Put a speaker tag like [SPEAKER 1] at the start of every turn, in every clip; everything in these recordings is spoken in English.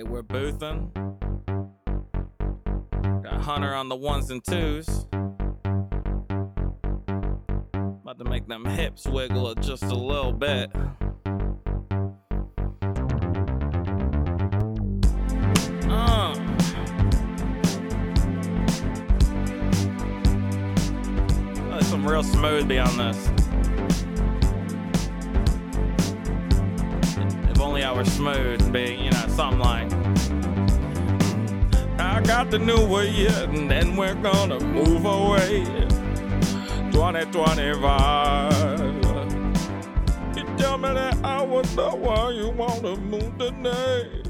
[SPEAKER 1] Hey, we're boothin'. Got Hunter on the ones and twos. About to make them hips wiggle just a little bit. Uh. There's some real smooth beyond this. I were smooth, be you know something like. I got the new way, and then we're gonna move away. 2025. You tell me that I was the one you wanna move today.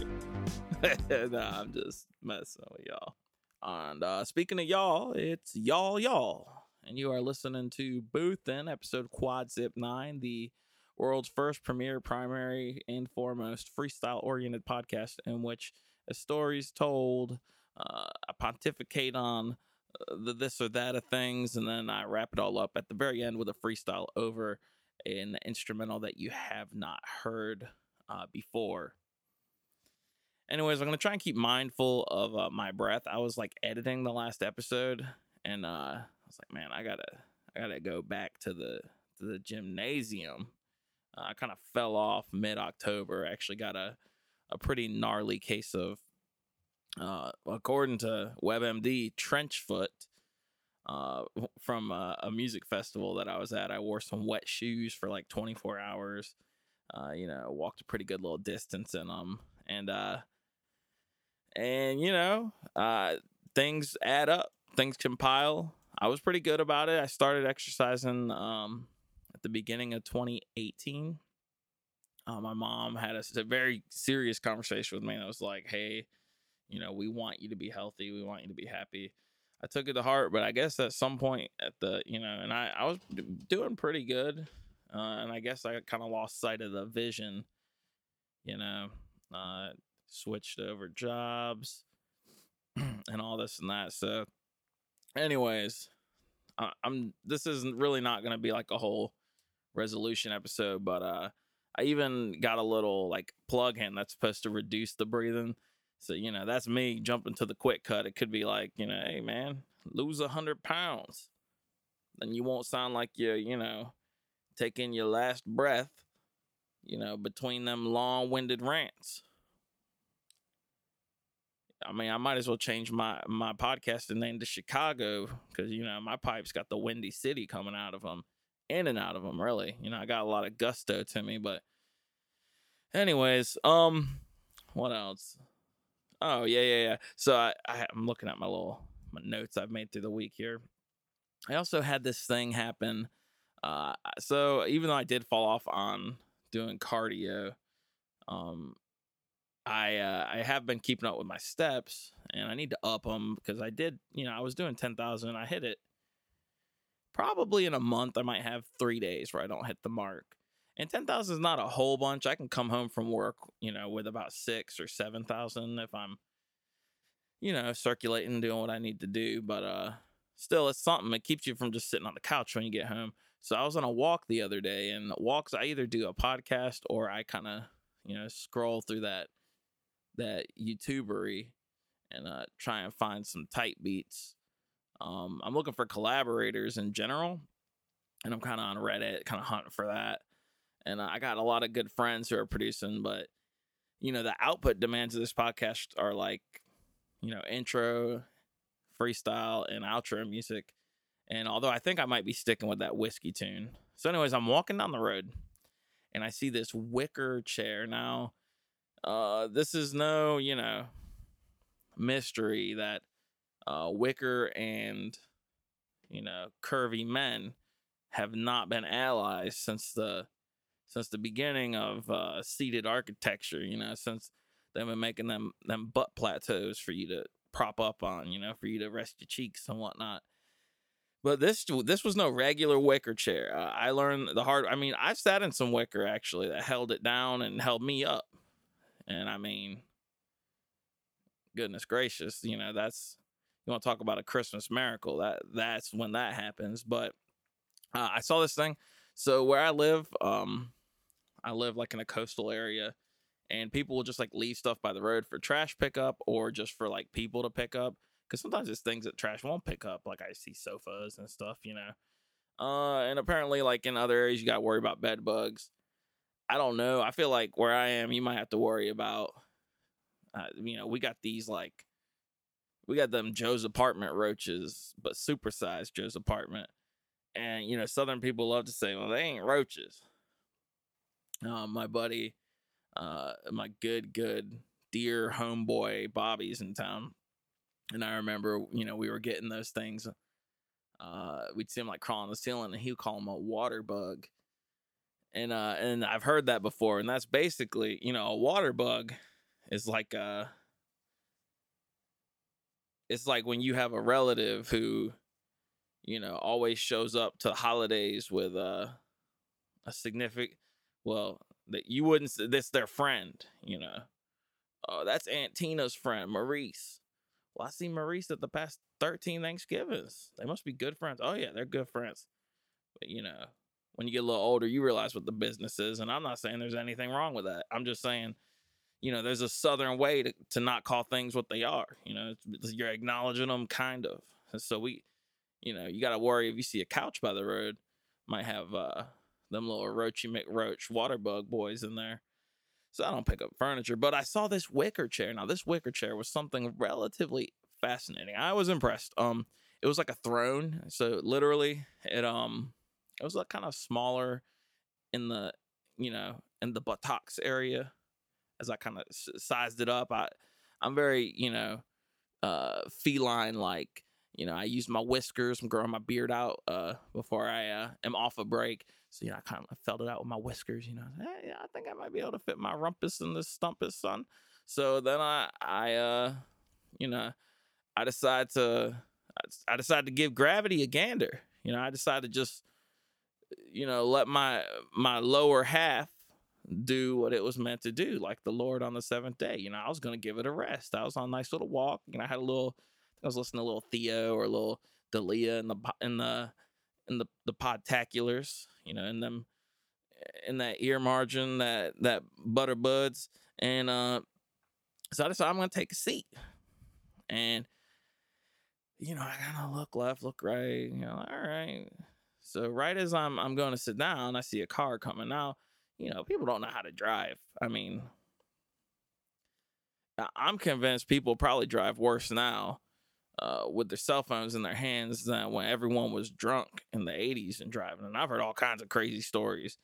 [SPEAKER 1] nah, I'm just messing with y'all. And uh, speaking of y'all, it's y'all, y'all. And you are listening to Boothin episode Quad Zip 9, the world's first premier, primary, and foremost freestyle oriented podcast in which a story is told, uh, I pontificate on uh, the this or that of things, and then I wrap it all up at the very end with a freestyle over an instrumental that you have not heard uh, before. Anyways, I'm gonna try and keep mindful of uh, my breath. I was like editing the last episode, and uh, I was like, man, I gotta, I gotta go back to the to the gymnasium. I kind of fell off mid October. Actually, got a a pretty gnarly case of, uh, according to WebMD, trench foot. Uh, from a, a music festival that I was at, I wore some wet shoes for like 24 hours. Uh, you know, walked a pretty good little distance in them, and uh, and you know, uh, things add up, things compile. I was pretty good about it. I started exercising um, at the beginning of 2018. Uh, my mom had a, a very serious conversation with me, and I was like, "Hey, you know, we want you to be healthy. We want you to be happy." I took it to heart, but I guess at some point at the, you know, and I, I was doing pretty good. Uh, and I guess I kind of lost sight of the vision, you know, uh, switched over jobs and all this and that. So, anyways, I, I'm, this isn't really not going to be like a whole resolution episode, but, uh, I even got a little like plug in that's supposed to reduce the breathing. So, you know, that's me jumping to the quick cut. It could be like, you know, hey, man, lose a 100 pounds. Then you won't sound like you're, you know, taking your last breath, you know, between them long winded rants. I mean, I might as well change my, my podcasting name to Chicago because, you know, my pipe's got the Windy City coming out of them, in and out of them, really. You know, I got a lot of gusto to me, but, anyways, um, what else? Oh yeah, yeah, yeah. So I, I I'm looking at my little my notes I've made through the week here. I also had this thing happen. Uh, so even though I did fall off on doing cardio, um, I uh, I have been keeping up with my steps, and I need to up them because I did. You know, I was doing ten thousand, I hit it. Probably in a month, I might have three days where I don't hit the mark. And 10,000 is not a whole bunch. I can come home from work, you know, with about six or 7,000 if I'm, you know, circulating, doing what I need to do. But uh, still, it's something. It keeps you from just sitting on the couch when you get home. So I was on a walk the other day, and walks, I either do a podcast or I kind of, you know, scroll through that, that YouTubery and uh, try and find some tight beats. Um, I'm looking for collaborators in general, and I'm kind of on Reddit, kind of hunting for that and I got a lot of good friends who are producing, but you know, the output demands of this podcast are like, you know, intro, freestyle, and outro music. And although I think I might be sticking with that whiskey tune. So, anyways, I'm walking down the road and I see this wicker chair. Now, uh, this is no, you know, mystery that uh, wicker and, you know, curvy men have not been allies since the since the beginning of uh, seated architecture. You know, since they've been making them them butt plateaus for you to prop up on. You know, for you to rest your cheeks and whatnot. But this this was no regular wicker chair. Uh, I learned the hard. I mean, I sat in some wicker actually that held it down and held me up. And I mean, goodness gracious, you know that's you want to talk about a Christmas miracle. That that's when that happens. But uh, I saw this thing. So where I live, um, I live like in a coastal area, and people will just like leave stuff by the road for trash pickup or just for like people to pick up because sometimes it's things that trash won't pick up like i see sofas and stuff you know uh and apparently like in other areas you got to worry about bed bugs i don't know i feel like where i am you might have to worry about uh, you know we got these like we got them joe's apartment roaches but supersized joe's apartment and you know southern people love to say well they ain't roaches um, my buddy uh, my good, good dear homeboy Bobby's in town. And I remember, you know, we were getting those things. Uh, we'd see him like crawling the ceiling, and he would call them a water bug. And uh, and I've heard that before, and that's basically, you know, a water bug is like a. It's like when you have a relative who, you know, always shows up to holidays with uh, a significant, well, that you wouldn't say this their friend, you know. Oh, that's Aunt Tina's friend, Maurice. Well, I see Maurice at the past 13 Thanksgivings. They must be good friends. Oh yeah, they're good friends. But you know, when you get a little older, you realize what the business is. And I'm not saying there's anything wrong with that. I'm just saying, you know, there's a southern way to, to not call things what they are. You know, you're acknowledging them kind of. And so we, you know, you got to worry if you see a couch by the road, might have uh, them little roachy McRoach water bug boys in there. So I don't pick up furniture, but I saw this wicker chair. Now this wicker chair was something relatively fascinating. I was impressed. Um, it was like a throne. So literally, it um, it was like kind of smaller in the you know in the buttocks area. As I kind of sized it up, I I'm very you know uh feline like. You know, I use my whiskers. I'm growing my beard out uh before I uh, am off a break. So you know, I kind of felt it out with my whiskers. You know, hey, I think I might be able to fit my rumpus in this stumpus, son. So then I, I, uh, you know, I decide to, I decide to give gravity a gander. You know, I decided to just, you know, let my my lower half do what it was meant to do, like the Lord on the seventh day. You know, I was gonna give it a rest. I was on a nice little walk. You know, I had a little, I was listening to a little Theo or a little Dalia in the in the in the the podtaculars, you know, in them in that ear margin, that that butter buds, and uh, so I decided I'm gonna take a seat, and you know I of look left, look right, you know, all right. So right as I'm I'm going to sit down, I see a car coming. Now, you know, people don't know how to drive. I mean, I'm convinced people probably drive worse now uh, with their cell phones in their hands than when everyone was drunk in the 80s and driving. And I've heard all kinds of crazy stories,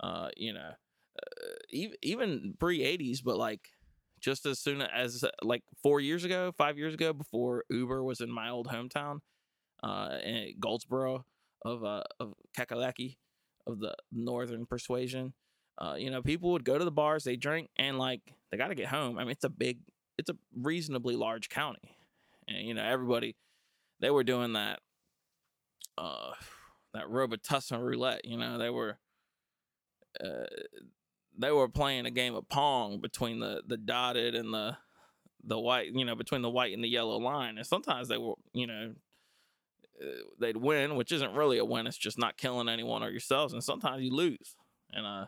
[SPEAKER 1] uh, you know, uh, even, pre 80s, but like just as soon as like four years ago, five years ago, before Uber was in my old hometown uh, in Goldsboro of, uh, of Kakalaki of the Northern persuasion. Uh, you know, people would go to the bars, they drink, and like they got to get home. I mean, it's a big, it's a reasonably large county and you know everybody they were doing that uh that Robitussin roulette. You know they were uh, they were playing a game of pong between the the dotted and the the white. You know between the white and the yellow line, and sometimes they were you know uh, they'd win, which isn't really a win. It's just not killing anyone or yourselves, and sometimes you lose. And uh,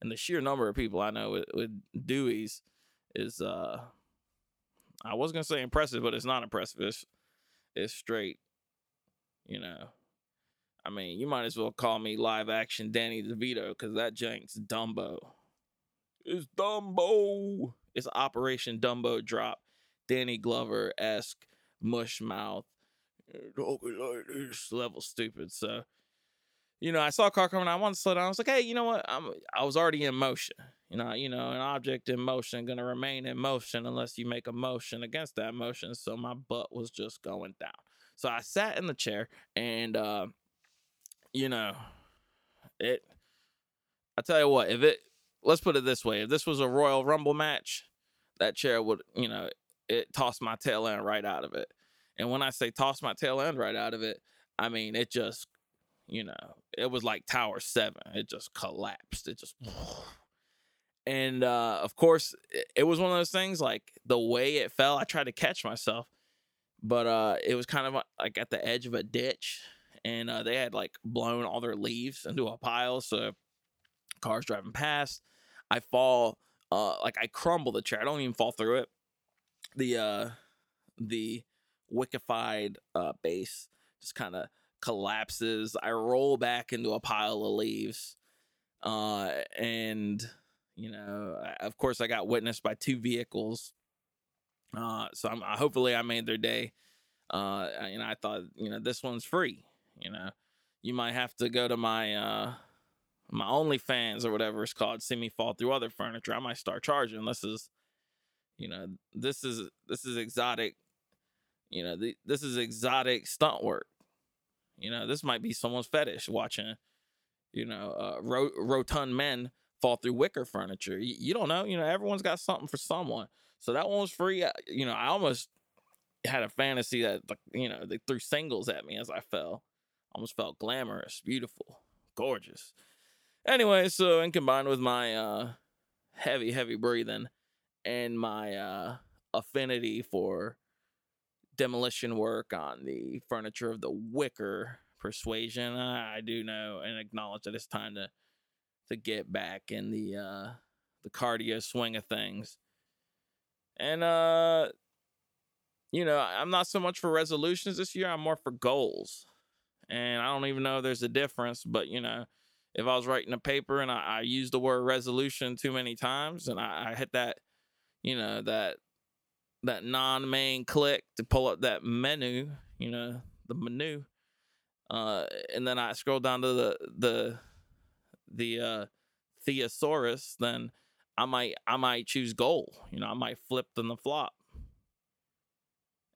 [SPEAKER 1] and the sheer number of people I know with, with Dewey's is uh I was gonna say impressive, but it's not impressive. It's it's straight. You know, I mean, you might as well call me live action Danny DeVito because that jank's Dumbo. It's Dumbo. It's Operation Dumbo drop. Danny Glover esque mush mouth. This level stupid. So you know, I saw a car coming. I wanted to slow down. I was like, hey, you know what? I'm I was already in motion. You know, you know, an object in motion gonna remain in motion unless you make a motion against that motion. So my butt was just going down. So I sat in the chair and uh, you know, it I tell you what, if it let's put it this way, if this was a Royal Rumble match, that chair would, you know, it tossed my tail end right out of it. And when I say toss my tail end right out of it, I mean it just you know, it was like Tower 7. It just collapsed. It just and uh of course it was one of those things like the way it fell, I tried to catch myself, but uh it was kind of like at the edge of a ditch and uh they had like blown all their leaves into a pile so cars driving past, I fall uh, like I crumble the chair. I don't even fall through it. The uh, the wickified uh, base just kind of collapses. I roll back into a pile of leaves, uh, and you know, of course, I got witnessed by two vehicles. Uh, so I'm hopefully I made their day. Uh, know, I thought you know this one's free. You know, you might have to go to my uh my OnlyFans or whatever it's called, see me fall through other furniture. I might start charging. This is, you know, this is this is exotic. You know, the, this is exotic stunt work. You know, this might be someone's fetish watching, you know, uh, ro- rotund men fall through wicker furniture. You, you, don't know. You know, everyone's got something for someone. So that one was free. You know, I almost had a fantasy that, you know, they threw singles at me as I fell. Almost felt glamorous, beautiful, gorgeous. Anyway, so and combined with my uh, heavy, heavy breathing and my uh, affinity for demolition work on the furniture of the wicker persuasion, I, I do know and acknowledge that it's time to to get back in the uh, the cardio swing of things. And uh you know, I'm not so much for resolutions this year, I'm more for goals. And I don't even know if there's a difference, but you know, if I was writing a paper and I, I used the word resolution too many times and I, I hit that, you know, that that non-main click to pull up that menu, you know, the menu. Uh, and then I scroll down to the the the uh, thesaurus, then I might I might choose goal. You know, I might flip in the flop.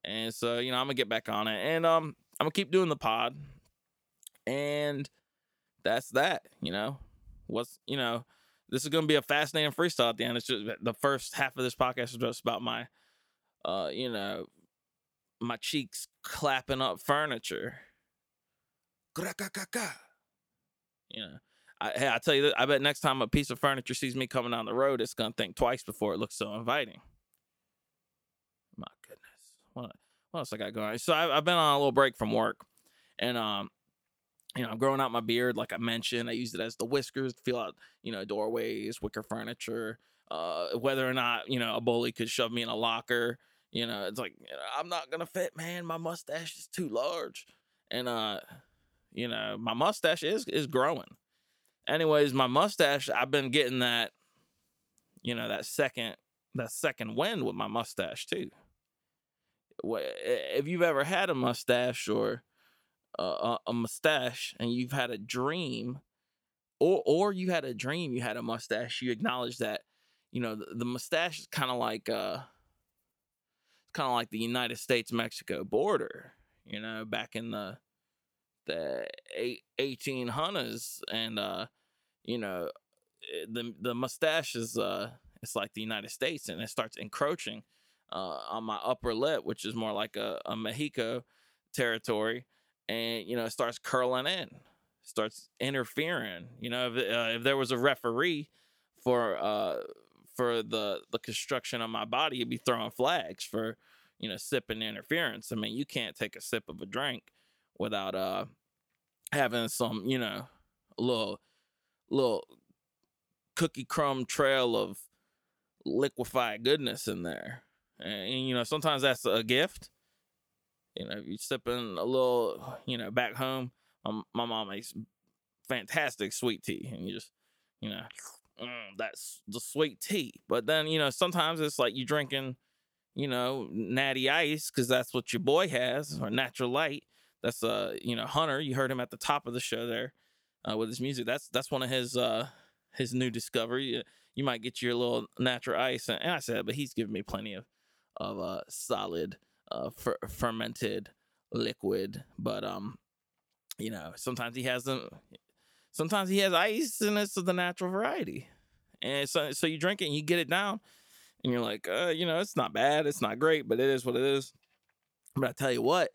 [SPEAKER 1] And so, you know, I'm gonna get back on it. And um I'm gonna keep doing the pod. And that's that, you know. What's you know, this is gonna be a fascinating freestyle at the end. It's just the first half of this podcast is just about my uh, you know, my cheeks clapping up furniture. You know. I, hey, I tell you, I bet next time a piece of furniture sees me coming down the road, it's gonna think twice before it looks so inviting. My goodness, what, what else I got going? So I, I've been on a little break from work, and um, you know, I'm growing out my beard, like I mentioned. I used it as the whiskers to feel out, you know, doorways, wicker furniture. Uh, whether or not you know a bully could shove me in a locker, you know, it's like I'm not gonna fit, man. My mustache is too large, and uh, you know, my mustache is is growing. Anyways, my mustache, I've been getting that, you know, that second that second wind with my mustache too. If you've ever had a mustache or a, mustache and you've had a dream or or you had a dream you had a mustache you acknowledge that you know the, the mustache is kind of like uh kind of like the United States Mexico border you know back in the the 1800s and uh you know eh, the the mustache is uh it's like the United States and it starts encroaching uh on my upper lip which is more like a, a Mexico territory and you know it starts curling in, starts interfering. You know, if uh, if there was a referee for uh for the the construction of my body, you'd be throwing flags for you know sipping interference. I mean, you can't take a sip of a drink without uh having some you know little little cookie crumb trail of liquefied goodness in there. And, and, you know, sometimes that's a gift. You know, you sipping a little, you know, back home, my, my mom makes fantastic sweet tea, and you just, you know, mm, that's the sweet tea. But then, you know, sometimes it's like you're drinking, you know, natty ice because that's what your boy has, or natural light. That's uh, you know, Hunter. You heard him at the top of the show there uh, with his music. That's that's one of his uh his new discovery. You might get your little natural ice, and, and I said, but he's giving me plenty of of uh solid uh, fer- fermented liquid. But um, you know, sometimes he has them. Sometimes he has ice, and it's the natural variety. And so, so you drink it, and you get it down, and you're like, uh, you know, it's not bad, it's not great, but it is what it is. But I tell you what,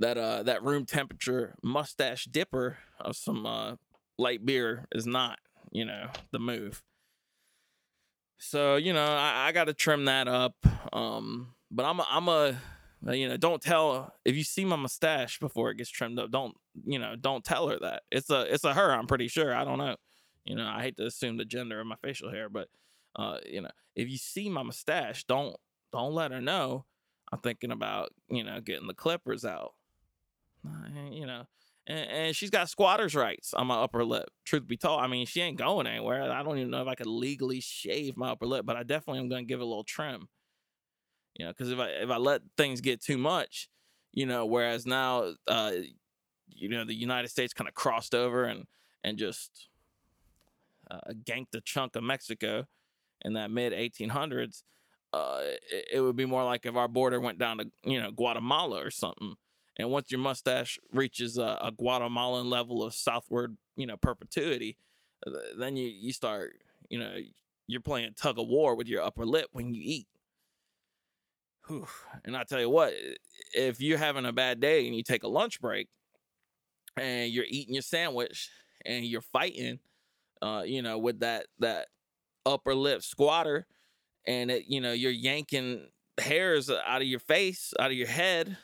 [SPEAKER 1] that uh, that room temperature mustache dipper of some uh light beer is not, you know, the move. So you know, I, I got to trim that up. Um, but I'm a, I'm a you know, don't tell if you see my mustache before it gets trimmed up. Don't you know? Don't tell her that it's a it's a her. I'm pretty sure. I don't know. You know, I hate to assume the gender of my facial hair, but Uh, you know, if you see my mustache, don't don't let her know I'm thinking about you know getting the clippers out. Uh, you know, and, and, she's got squatters' rights on my upper lip. Truth be told, I mean she ain't going anywhere. I don't even know if I could legally shave my upper lip, but I definitely am going to give it a little trim. You know, because if I if I let things get too much, you know, whereas now, uh, you know, the United States kind of crossed over and and just uh, ganked a chunk of Mexico in that mid 1800s. Uh, it, it would be more like if our border went down to you know Guatemala or something and once your mustache reaches a, a Guatemalan level of southward, you know, perpetuity, uh, then you you start, you know, you're playing tug of war with your upper lip when you eat. Whew. And I tell you what, if you're having a bad day and you take a lunch break and you're eating your sandwich and you're fighting, uh, you know, with that that upper lip squatter, and it, you know, you're yanking hairs out of your face, out of your head,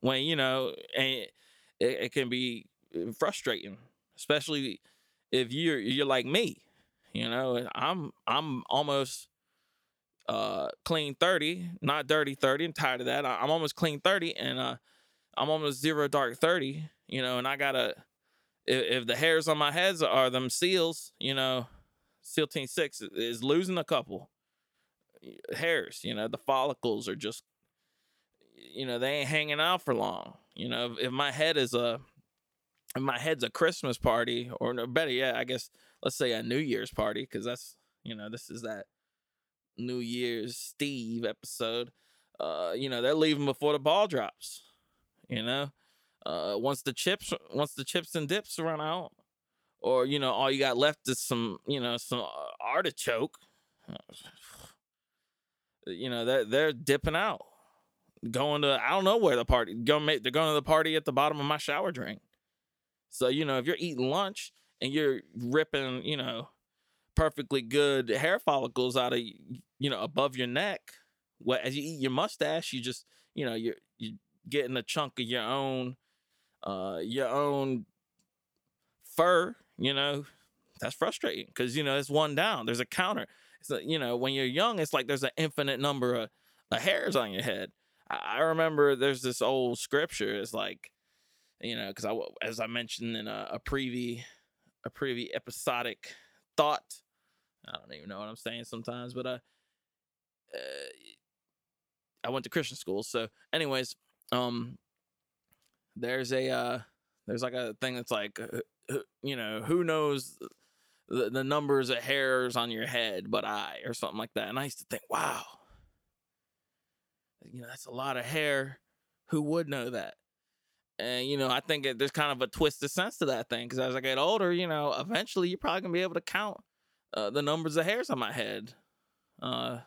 [SPEAKER 1] when you know, and it, it can be uh, frustrating, especially if you're you're like me. You know, I'm I'm almost uh clean 30 not dirty 30 i'm tired of that i'm almost clean 30 and uh i'm almost zero dark 30 you know and i gotta if, if the hairs on my heads are them seals you know seal team 6 is losing a couple hairs you know the follicles are just you know, they ain't hanging out for long. You know, if, if my head is a if my head's a Christmas party, or no, better yet, I guess let's say a New Year's party, because that's you know this is that New Year's Steve episode. Uh, you know, they're leaving before the ball drops. You know, uh, once the chips once the chips and dips run out, or you know, all you got left is some you know some uh, artichoke. You know, they're they're dipping out going to I don't know where the party go make they're going to the party at the bottom of my shower drain. So, you know, if you're eating lunch and you're ripping, you know, perfectly good hair follicles out of you know above your neck, well as you eat your mustache, you just, you know, you're you getting a chunk of your own uh your own fur, you know, that's frustrating because you know it's one down. There's a counter. So you know when you're young, it's like there's an infinite number of, of hairs on your head. I remember there's this old scripture. It's like, you know, because I, as I mentioned in a, a preview, a preview episodic thought. I don't even know what I'm saying sometimes, but uh, uh I went to Christian school. So, anyways, um, there's a uh, there's like a thing that's like, uh, you know, who knows the, the numbers of hairs on your head, but I, or something like that. And I used to think, wow, you know, that's a lot of hair. Who would know that? And you know, I think there's kind of a twisted sense to that thing because as I get older, you know, eventually you're probably gonna be able to count uh, the numbers of hairs on my head. Uh,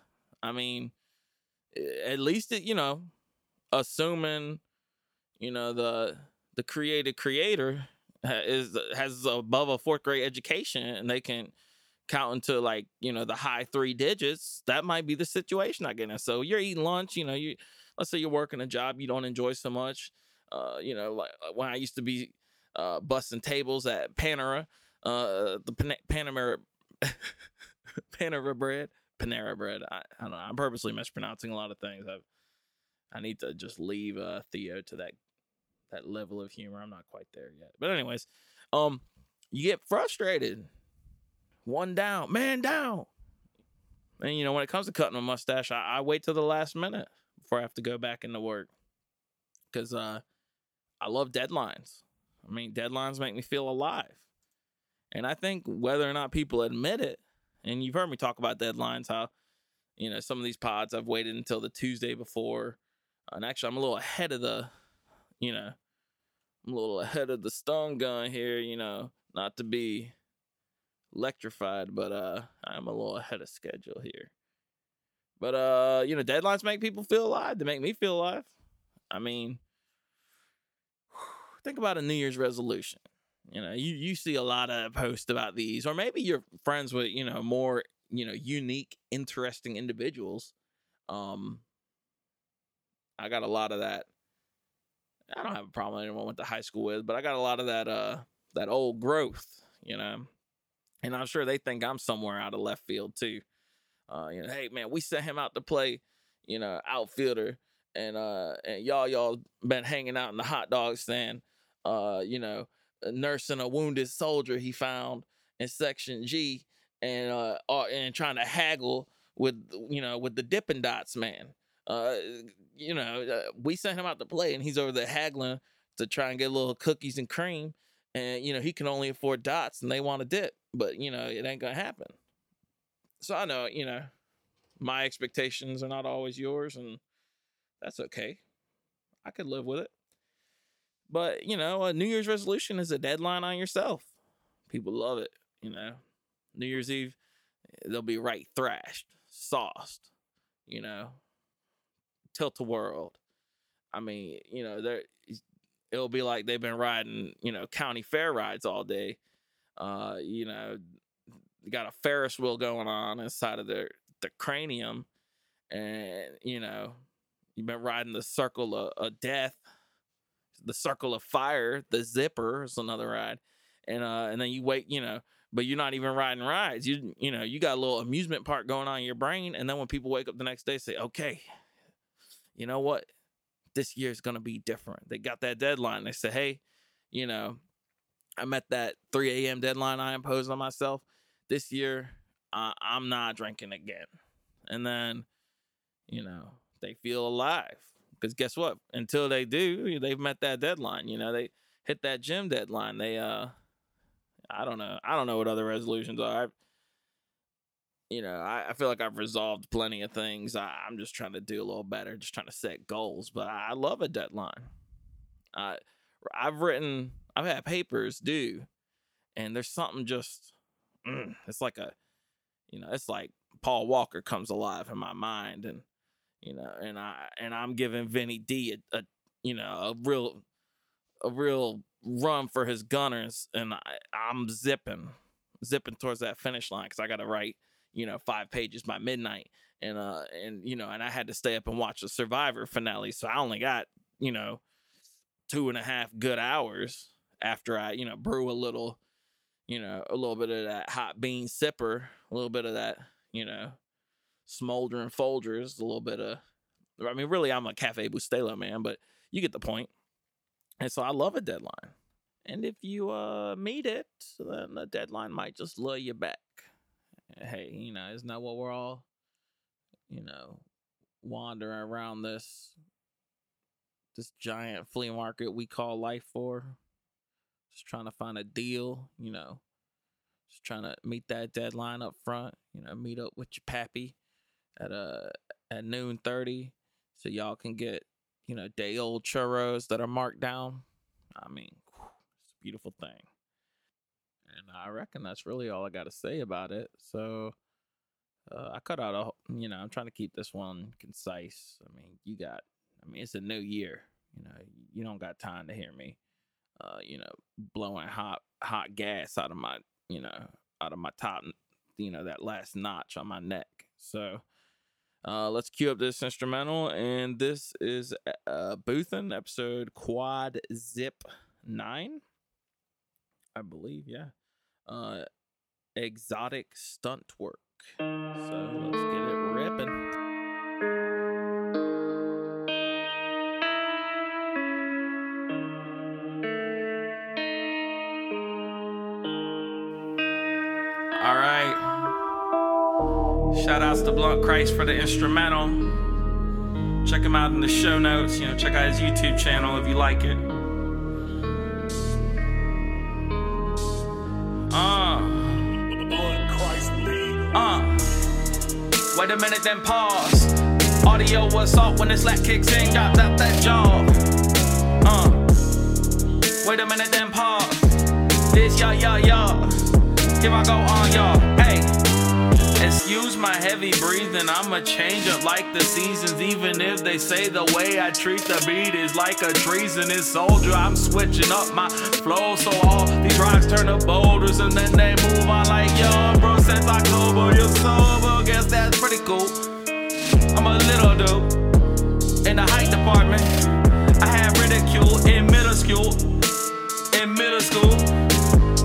[SPEAKER 1] I mean, at least it, you know, assuming you know the the created creator is has above a fourth grade education and they can count into like you know the high three digits that might be the situation i get in so you're eating lunch you know you let's say you're working a job you don't enjoy so much uh you know like uh, when i used to be uh busting tables at panera uh the Pan- panera panera bread? Panera bread. I, I don't know. I'm purposely mispronouncing a lot of things. I've i need to just leave uh theo to that that level of humor. I'm not quite there yet. But anyways um you get frustrated. One down, man down. And you know, when it comes to cutting a mustache, I, I wait till the last minute before I have to go back into work. Because uh, I love deadlines. I mean, deadlines make me feel alive, and I think whether or not people admit it, and you've heard me talk about deadlines, how you know some of these pods I've waited until the Tuesday before, and actually I'm a little ahead of the, you know, I'm a little ahead of the stun gun here. You know, not to be electrified, but uh I'm a little ahead of schedule here. But uh, you know, deadlines make people feel alive. They make me feel alive. I mean, think about a New Year's resolution. You know, you you see a lot of posts about these, or maybe you're friends with you know more you know unique, interesting individuals. Um, I got a lot of that. I don't have a problem anyone went to high school with, but I got a lot of that uh that old growth. You know, and I'm sure they think I'm somewhere out of left field too. Uh, you know, hey man, we sent him out to play, you know, outfielder, and uh, and y'all y'all been hanging out in the hot dog stand, uh, you know, nursing a wounded soldier he found in section G, and uh, uh and trying to haggle with you know with the Dippin' Dots man. Uh, you know, uh, we sent him out to play, and he's over there haggling to try and get little cookies and cream, and you know he can only afford dots, and they want a dip, but you know it ain't gonna happen. So I know, you know, my expectations are not always yours, and that's okay. I could live with it. But you know, a New Year's resolution is a deadline on yourself. People love it. You know, New Year's Eve, they'll be right thrashed, sauced. You know, tilt the world. I mean, you know, there it'll be like they've been riding, you know, county fair rides all day. Uh, you know, got a Ferris wheel going on inside of their the cranium, and you know, you've been riding the circle of, of death, the circle of fire, the zipper is another ride, and uh, and then you wait, you know, but you're not even riding rides. You you know, you got a little amusement park going on in your brain, and then when people wake up the next day, say, okay, you know what? This year is to be different. They got that deadline. They say, hey, you know, I met that 3 a.m. deadline I imposed on myself. This year, uh, I'm not drinking again. And then, you know, they feel alive. Because guess what? Until they do, they've met that deadline. You know, they hit that gym deadline. They, uh, I don't know. I don't know what other resolutions are. I've, you know, I, I, feel like I've resolved plenty of things. I, am just trying to do a little better, just trying to set goals. But I, I love a deadline. I, I've written, I've had papers due, and there's something just, mm, it's like a, you know, it's like Paul Walker comes alive in my mind, and you know, and I and I'm giving Vinny D a, a you know a real, a real run for his gunners, and I, I'm zipping, zipping towards that finish line because I got to write you know, five pages by midnight. And uh and you know, and I had to stay up and watch the Survivor finale. So I only got, you know, two and a half good hours after I, you know, brew a little, you know, a little bit of that hot bean sipper, a little bit of that, you know, smoldering Folgers, a little bit of I mean, really I'm a Cafe Bustelo man, but you get the point. And so I love a deadline. And if you uh meet it, then the deadline might just lure you back hey, you know, isn't that what we're all, you know, wandering around this this giant flea market we call life for? Just trying to find a deal, you know, just trying to meet that deadline up front, you know, meet up with your pappy at uh at noon thirty so y'all can get, you know, day old churros that are marked down. I mean, it's a beautiful thing. And I reckon that's really all I got to say about it. So uh, I cut out a, you know, I'm trying to keep this one concise. I mean, you got, I mean, it's a new year. You know, you don't got time to hear me, uh, you know, blowing hot, hot gas out of my, you know, out of my top, you know, that last notch on my neck. So, uh, let's cue up this instrumental, and this is uh, Boothin episode Quad Zip Nine, I believe. Yeah uh, exotic stunt work. So let's get it Shout outs to Blunt Christ for the instrumental. Check him out in the show notes. You know, check out his YouTube channel if you like it. Uh Uh. wait a minute, then pause. Audio was off when the slack kicks in, got out that jaw. Uh. Wait a minute, then pause. This y'all, y'all, y'all. Here I go on y'all. Excuse my heavy breathing, I'ma change up like the seasons. Even if they say the way I treat the beat is like a treasonous soldier, I'm switching up my flow so all these rocks turn to boulders and then they move on like yo, bro. Since October, you're sober, guess that's pretty cool. I'm a little dude in the height department. I had ridicule in middle school, in middle school,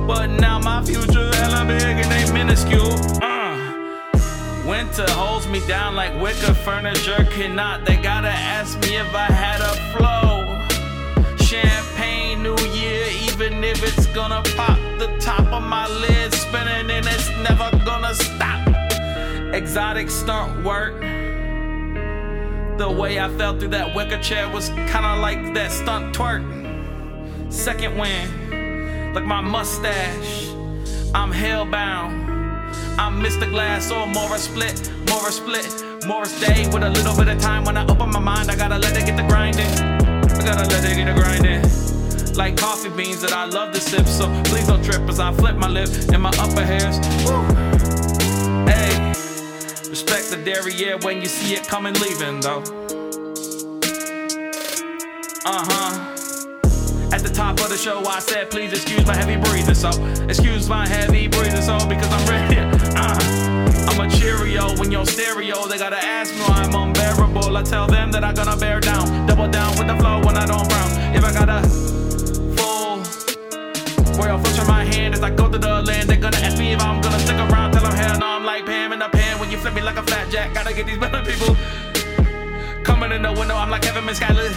[SPEAKER 1] but now my future hella big and they minuscule. Winter holds me down like wicker furniture cannot. They gotta ask me if I had a flow. Champagne New Year, even if it's gonna pop the top of my lid, spinning and it's never gonna stop. Exotic stunt work. The way I fell through that wicker chair was kinda like that stunt twerk. Second wind, like my mustache. I'm hellbound. I'm Mr. Glass or a Split, more a Split, Morris Day with a little bit of time. When I open my mind, I gotta let it get the grinding. I gotta let it get the grinding. Like coffee beans that I love to sip, so please don't trip as I flip my lip and my upper hairs. Woo. Hey, respect the derriere when you see it coming leaving though. Uh huh. At the top of the show, I said, please excuse my heavy breathing. So, excuse my heavy breathing. So, because I'm ready. I'm a Cheerio when your stereo. They gotta ask me why I'm unbearable. I tell them that I'm gonna bear down. Double down with the flow when I don't frown. If I got a full royal flush in my hand as I go to the land, they're gonna ask me if I'm gonna stick around. Tell them hell no, I'm like Pam in the pan when you flip me like a flat jack. Gotta get these better people coming in the window. I'm like Kevin Miscala.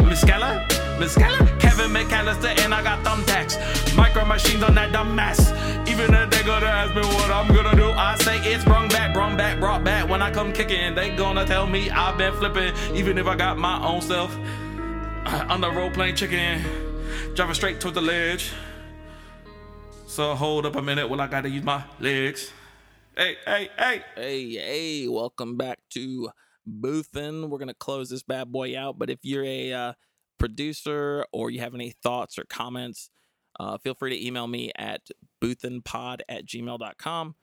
[SPEAKER 1] Miscala? Miscala? Kevin McAllister, and I got thumbtacks. Micro machines on that dumb mess. Even if they gonna ask me what I'm gonna do, I say it's brung back, brung back, brought back. When I come kicking, they gonna tell me I've been flipping, even if I got my own self. On the road playing chicken, driving straight towards the ledge. So hold up a minute while I gotta use my legs. Hey, hey, hey. Hey, hey, welcome back to Boothin. We're gonna close this bad boy out, but if you're a uh, producer or you have any thoughts or comments, uh, feel free to email me at boothinpod at gmail.com.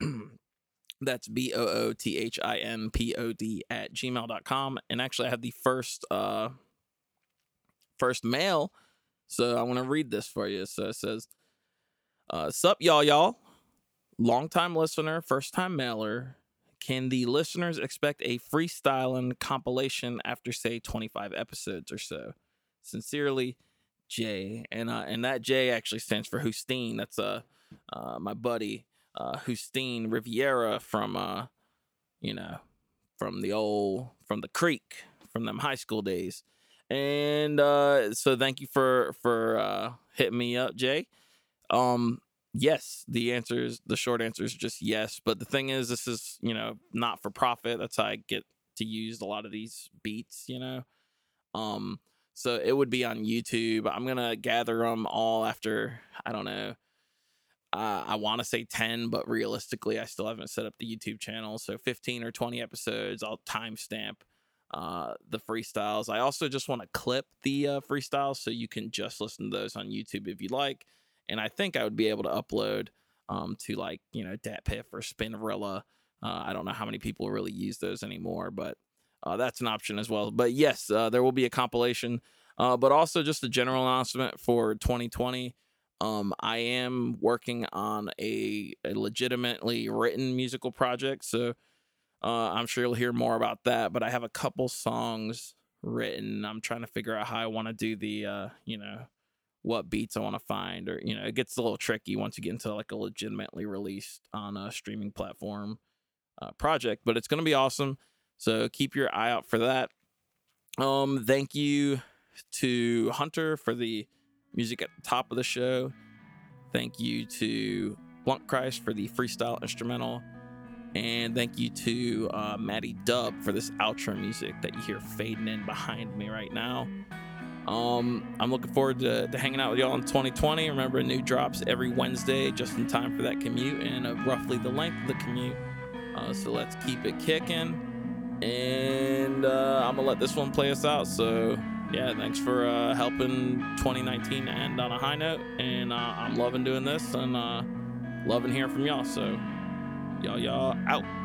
[SPEAKER 1] That's B O O T H I N P O D at gmail.com. And actually, I have the first uh, first mail. So I want to read this for you. So it says, uh, Sup, y'all, y'all. Longtime listener, first time mailer. Can the listeners expect a freestyling compilation after, say, 25 episodes or so? Sincerely, Jay. And uh, and that J actually stands for Hustine. That's uh, uh my buddy uh Riviera from uh you know from the old from the creek from them high school days. And uh so thank you for for uh hitting me up, Jay. Um yes the answer is the short answer is just yes but the thing is this is you know not for profit that's how i get to use a lot of these beats you know? Um so it would be on youtube i'm gonna gather them all after i don't know uh, i want to say 10 but realistically i still haven't set up the youtube channel so 15 or 20 episodes i'll timestamp uh, the freestyles. I also just want to clip the uh, freestyles so you can just listen to those on youtube if you like and I think I would be able to upload um, to like you know DatPiff or Spinrilla. Uh, I don't know how many people really use those anymore, but uh, that's an option as well. But yes, uh, there will be a compilation, uh, but also just a general announcement for 2020. Um, I am working on a, a legitimately written musical project, so uh, I'm sure you'll hear more about that. But I have a couple songs written. I'm trying to figure out how I want to do the uh, you know what beats I want to find, or you know, it gets a little tricky once you get into like a legitimately released on a streaming platform uh, project. But it's gonna be awesome. So keep your eye out for that. Um, thank you to Hunter for the music at the top of the show. Thank you to Blunt Christ for the freestyle instrumental. And thank you to uh, Maddie Dub for this outro music that you hear fading in behind me right now. Um, I'm looking forward to, to, hanging out with y'all in 2020. Remember, new drops every Wednesday, just in time for that commute and uh, roughly the length of the commute. Uh, so let's keep it kicking. And uh, I'm gonna let this one play us out. So yeah, thanks for uh, helping 2019 end on a high note. And uh, I'm loving doing this and uh, loving hearing from y'all. So y'all, y'all out.